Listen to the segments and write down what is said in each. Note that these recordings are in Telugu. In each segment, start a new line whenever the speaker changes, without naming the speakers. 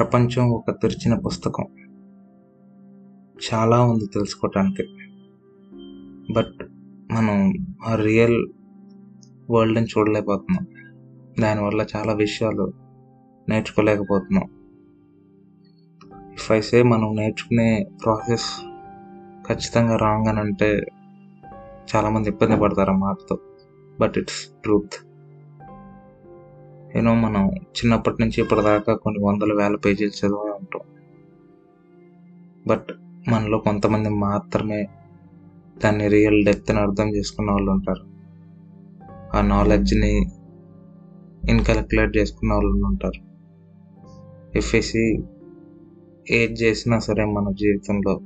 ప్రపంచం ఒక తెరిచిన పుస్తకం. చాలా ఉంది తెలుసుకోవటానికి బట్ మనం ఆ రియల్ వరల్డ్ని చూడలేకపోతున్నాం. దానివల్ల చాలా విషయాలు నేర్చుకోలేకపోతున్నాం. ఇఫ్ ఐ సే మనం నేర్చుకునే ప్రాసెస్ ఖచ్చితంగా రాంగ్ అని అంటే చాలామంది ఇబ్బంది పడతారు ఆ మాటతో. బట్ ఇట్స్ ట్రూత్ యూనో మనం చిన్నప్పటి నుంచి ఇప్పటిదాకా కొన్ని వందల వేల పేజీలు చదివే ఉంటాం. బట్ మనలో కొంతమంది మాత్రమే దాన్ని రియల్ డెప్త్ని అర్థం చేసుకున్న వాళ్ళు ఉంటారు. ఆ నాలెడ్జ్ని ఇన్కలక్యులేట్ చేసుకున్న వాళ్ళు ఉంటారు. ఎఫ్ఎస్సి ఏది చేసినా సరే మన జీవితంలో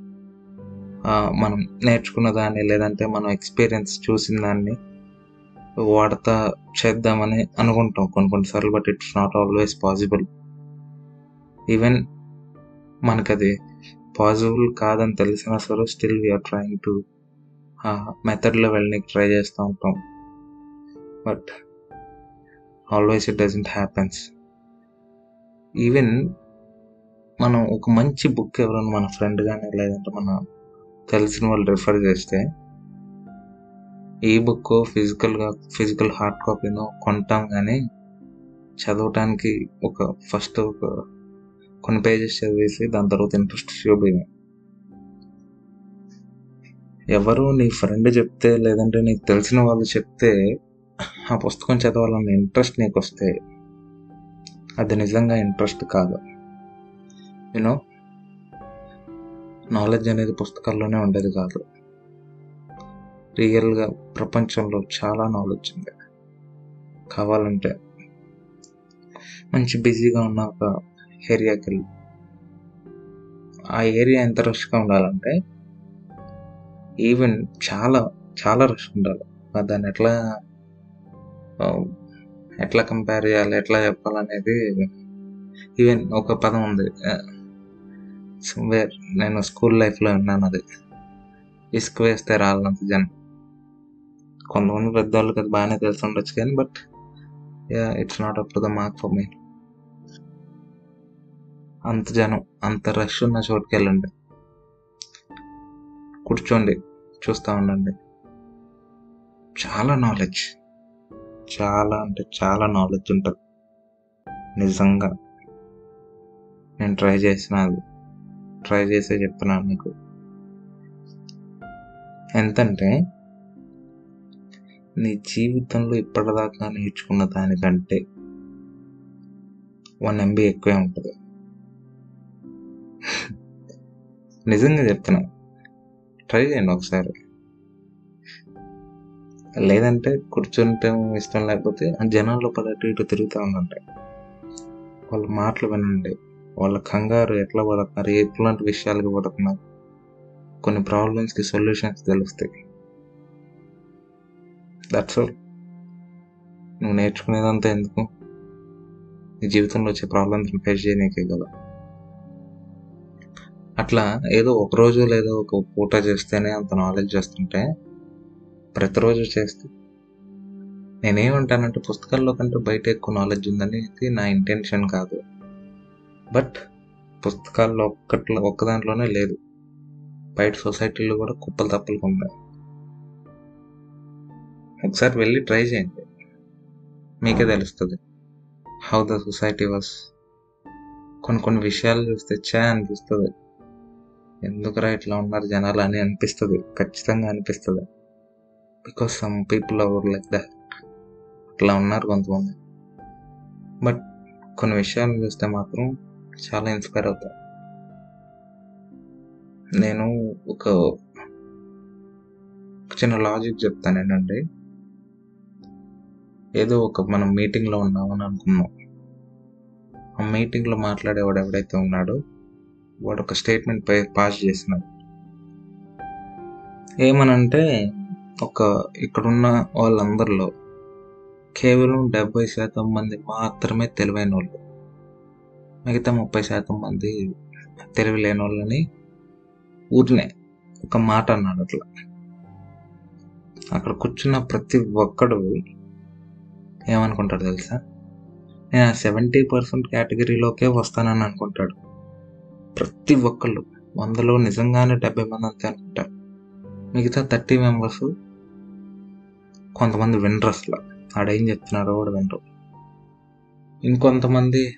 మనం నేర్చుకున్న దాన్ని లేదంటే మనం ఎక్స్పీరియన్స్ చూసిన దాన్ని వాడతా చేద్దామని అనుకుంటాం. కొన్ని కొన్నిసార్లు but it's not always possible even మనకది పాసిబుల్ కాదని తెలిసినా సరే స్టిల్ వీఆర్ ట్రయింగ్ టు ఆ మెథడ్లో వెళ్ళడానికి ట్రై చేస్తూ ఉంటాం. But always it doesn't happens even మనం ఒక మంచి బుక్ ఎవరైనా మన ఫ్రెండ్ కానీ లేదంటే మన తెలిసిన వాళ్ళు రిఫర్ చేస్తే ఈ బుక్ ఫిజికల్గా ఫిజికల్ హార్డ్ కాపీనో కొంటాం కానీ చదవటానికి ఒక ఫస్ట్ ఒక కొన్ని పేజెస్ చదివేసి దాని తర్వాత ఇంట్రెస్ట్ చూపించాం ఎవరు నీ ఫ్రెండ్ చెప్తే లేదంటే నీకు తెలిసిన వాళ్ళు చెప్తే ఆ పుస్తకం చదవాలన్న ఇంట్రెస్ట్ నీకు వస్తే అది నిజంగా ఇంట్రెస్ట్ కాదు. యూనో నాలెడ్జ్ అనేది పుస్తకాల్లోనే ఉండేది కాదు. రియల్గా ప్రపంచంలో చాలా నాలెడ్జ్ ఉంది. కావాలంటే మంచి బిజీగా ఉన్న ఒక ఏరియాకి వెళ్ళి ఆ ఏరియా ఎంత రష్గా ఉండాలంటే ఈవెన్ చాలా చాలా రష్ ఉండాలి. దాన్ని ఎట్లా ఎట్లా కంపేర్ చేయాలి ఎట్లా చెప్పాలనేది ఈవెన్ ఒక పదం ఉంది. సమ్వేర్ నేను స్కూల్ లైఫ్లో విన్నాను అది. ఇసుక వేస్తే రాళ్ళంత జనం. కొంతమంది పెద్దవాళ్ళకి అది బాగానే తెలిసి ఉండొచ్చు కానీ but ya it's not up to the mark for me అంత జనం అంత రష్ ఉన్న చోటుకి వెళ్ళండి. కూర్చోండి చూస్తూ ఉండండి. చాలా నాలెడ్జ్ చాలా అంటే చాలా నాలెడ్జ్ ఉంటుంది. నిజంగా. నేను ట్రై చేసిన అది. ట్రై చేసే చెప్తున్నాను మీకు. ఎంతంటే నీ జీవితంలో ఇప్పటిదాకా నేర్చుకున్న దానికంటే వన్ ఎంబీ ఎక్కువే ఉంటుంది. నిజంగా చెప్తున్నా. ట్రై చేయండి ఒకసారి. లేదంటే కూర్చుంటే ఇష్టం లేకపోతే ఆ జనాల్లో పది అటు ఇటు తిరుగుతూ ఉందంట వాళ్ళ మాటలు వినండి. వాళ్ళ కంగారు ఎట్లా పడుతున్నారు ఎట్లాంటి విషయాలకి పడుతున్నారు కొన్ని ప్రాబ్లమ్స్కి సొల్యూషన్స్ తెలుస్తాయి. దట్స్ ఆల్ నువ్వు నేర్చుకునేదంతా ఎందుకు? నీ జీవితంలో వచ్చే ప్రాబ్లమ్స్ని ఫేస్ చేయనీకే కదా. అట్లా ఏదో ఒక రోజు లేదా ఒక పూట చేస్తేనే అంత నాలెడ్జ్ వస్తుంటే ప్రతిరోజు చేస్తే నేనేమంటానంటే పుస్తకాల్లో కంటే బయట ఎక్కువ నాలెడ్జ్ ఉందనేది నా ఇంటెన్షన్ కాదు. బట్ పుస్తకాల్లో ఒక్కట్లో ఒక్కదాంట్లోనే లేదు. బయట సొసైటీలో కూడా కుప్పలు తప్పలు ఉన్నాయి ఒకసారి వెళ్ళి ట్రై చేయండి. మీకే తెలుస్తుంది. హౌ ద సొసైటీ వాస్ కొన్ని కొన్ని విషయాలు చూస్తే చే అనిపిస్తుంది. ఎందుకురా ఇట్లా ఉన్నారు జనాలు అని అనిపిస్తుంది. ఖచ్చితంగా అనిపిస్తుంది. Because some people are like that అట్లా ఉన్నారు కొంతమంది. బట్ కొన్ని విషయాలు చూస్తే మాత్రం చాలా ఇన్స్పైర్ అవుతా. నేను ఒక ఒక చిన్న లాజిక్ చెప్తాను ఏంటంటే ఏదో ఒక మనం మీటింగ్లో ఉన్నామని అనుకున్నాం. ఆ మీటింగ్లో మాట్లాడేవాడు ఎవడైతే ఉన్నాడో వాడు ఒక స్టేట్మెంట్ పై పాస్ చేసినాడు. ఏమనంటే ఒక ఇక్కడున్న వాళ్ళందరిలో కేవలం డెబ్బై శాతం మంది మాత్రమే తెలివైన వాళ్ళు మిగతా ముప్పై శాతం మంది తెలివి లేని వాళ్ళని ఊరినే ఒక మాట అన్నాడు అట్లా. అక్కడ కూర్చున్న ప్రతి ఒక్కడు ఏమనుకుంటాడు తెలుసా? నేను ఆ సెవెంటీ పర్సెంట్ కేటగిరీలోకే వస్తానని అనుకుంటాడు. ప్రతి ఒక్కళ్ళు వందలో నిజంగానే డెబ్బై మంది అంతే అనుకుంటారు మిగతా థర్టీ మెంబర్స్ కొంతమంది వినరు అసలు ఆడేం చెప్తున్నాడో కూడా వినరు. ఇంకొంతమంది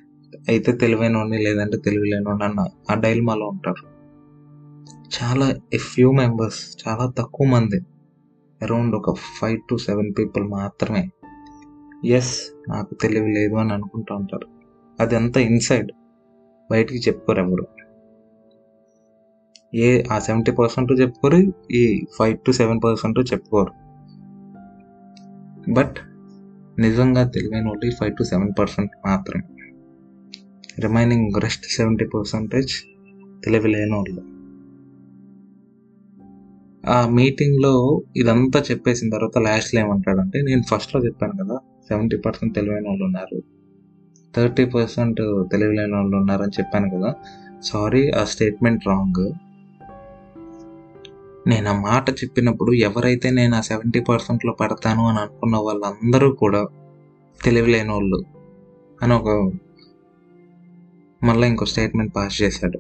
అయితే తెలివైనోడిని లేదంటే తెలివిలేనోడి అన్న ఆ డైల్మాలో ఉంటారు. చాలా ఫ్యూ మెంబర్స్ చాలా తక్కువ మంది. అరౌండ్ ఒక ఫైవ్ టు సెవెన్ పీపుల్ మాత్రమే. ఎస్ నాకు తెలివి లేదు అని అనుకుంటూ ఉంటారు. అది అంతా ఇన్సైడ్ బయటికి చెప్పుకోరు ఎవరు. ఏ ఆ సెవెంటీ పర్సెంట్ చెప్పుకోరు ఈ ఫైవ్ టు సెవెన్ పర్సెంట్ చెప్పుకోరు. బట్ నిజంగా తెలివైన వాళ్ళు ఫైవ్ టు సెవెన్ పర్సెంట్ మాత్రమే. రిమైనింగ్ రెస్ట్ సెవెంటీ పర్సెంటేజ్ తెలివి లేని వాళ్ళు. ఆ మీటింగ్లో ఇదంతా చెప్పేసిన తర్వాత లాస్ట్లో ఏమంటాడంటే నేను ఫస్ట్లో చెప్పాను కదా సెవెంటీ పర్సెంట్ తెలివైన వాళ్ళు ఉన్నారు. థర్టీ పర్సెంట్ తెలివి లేని వాళ్ళు ఉన్నారని చెప్పాను కదా. సారీ ఆ స్టేట్మెంట్ రాంగ్ నేను ఆ మాట చెప్పినప్పుడు ఎవరైతే నేను ఆ సెవెంటీ పర్సెంట్లో పడతాను అని అనుకున్న వాళ్ళందరూ కూడా తెలివిలేని వాళ్ళు అని ఒక మళ్ళీ ఇంకో స్టేట్మెంట్ పాస్ చేశాడు.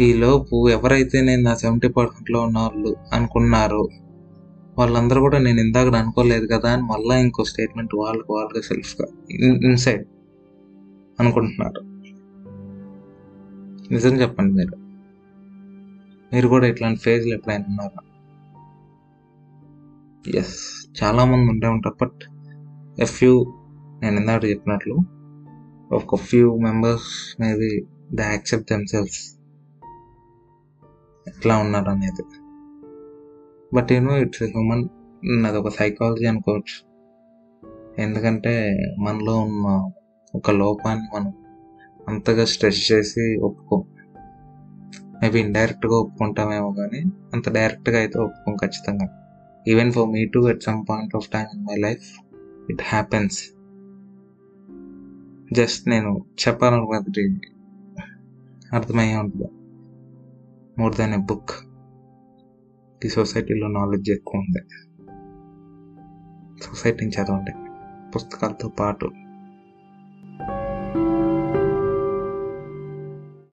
ఈలోపు ఎవరైతే నేను నా సెవెంటీ పర్సెంట్లో ఉన్న వాళ్ళు అనుకున్నారో వాళ్ళందరూ కూడా నేను ఇందాక అనుకోలేదు కదా అని మళ్ళీ ఇంకో స్టేట్మెంట్ వాళ్ళకు వాళ్ళకి సెల్ఫ్గా ఇన్సైడ్ అనుకుంటున్నారు. నిజం చెప్పండి మీరు. మీరు కూడా ఇట్లాంటి ఫేజ్లు ఎప్పుడైనా ఉన్నారా? ఎస్ చాలా మంది ఉండే ఉంటారు బట్ ఎఫ్ యూ నేను ఇందాక చెప్పినట్లు ఒక few members maybe they accept themselves ఎట్లా ఉన్నారు అనేది. బట్ యూనో ఇట్స్ హ్యూమన్ అది ఒక సైకాలజీ అనుకోవచ్చు. ఎందుకంటే మనలో ఉన్న ఒక లోపాన్ని మనం అంతగా స్ట్రెస్ చేసి ఒప్పుకో మేబీ ఇండైరెక్ట్గా ఒప్పుకుంటామేమో కానీ అంత డైరెక్ట్గా అయితే ఒప్పుకోం ఖచ్చితంగా. Even for me too at some point of time in my life it happens just నేను చెప్పాలనుకున్నది అర్థమయ్యే ఉంటుంది? మోర్ దెన్ ఎ బుక్ ఈ సొసైటీలో నాలెడ్జ్ ఎక్కువ ఉంది. సొసైటీని చదవండి. పుస్తకాలతో పాటు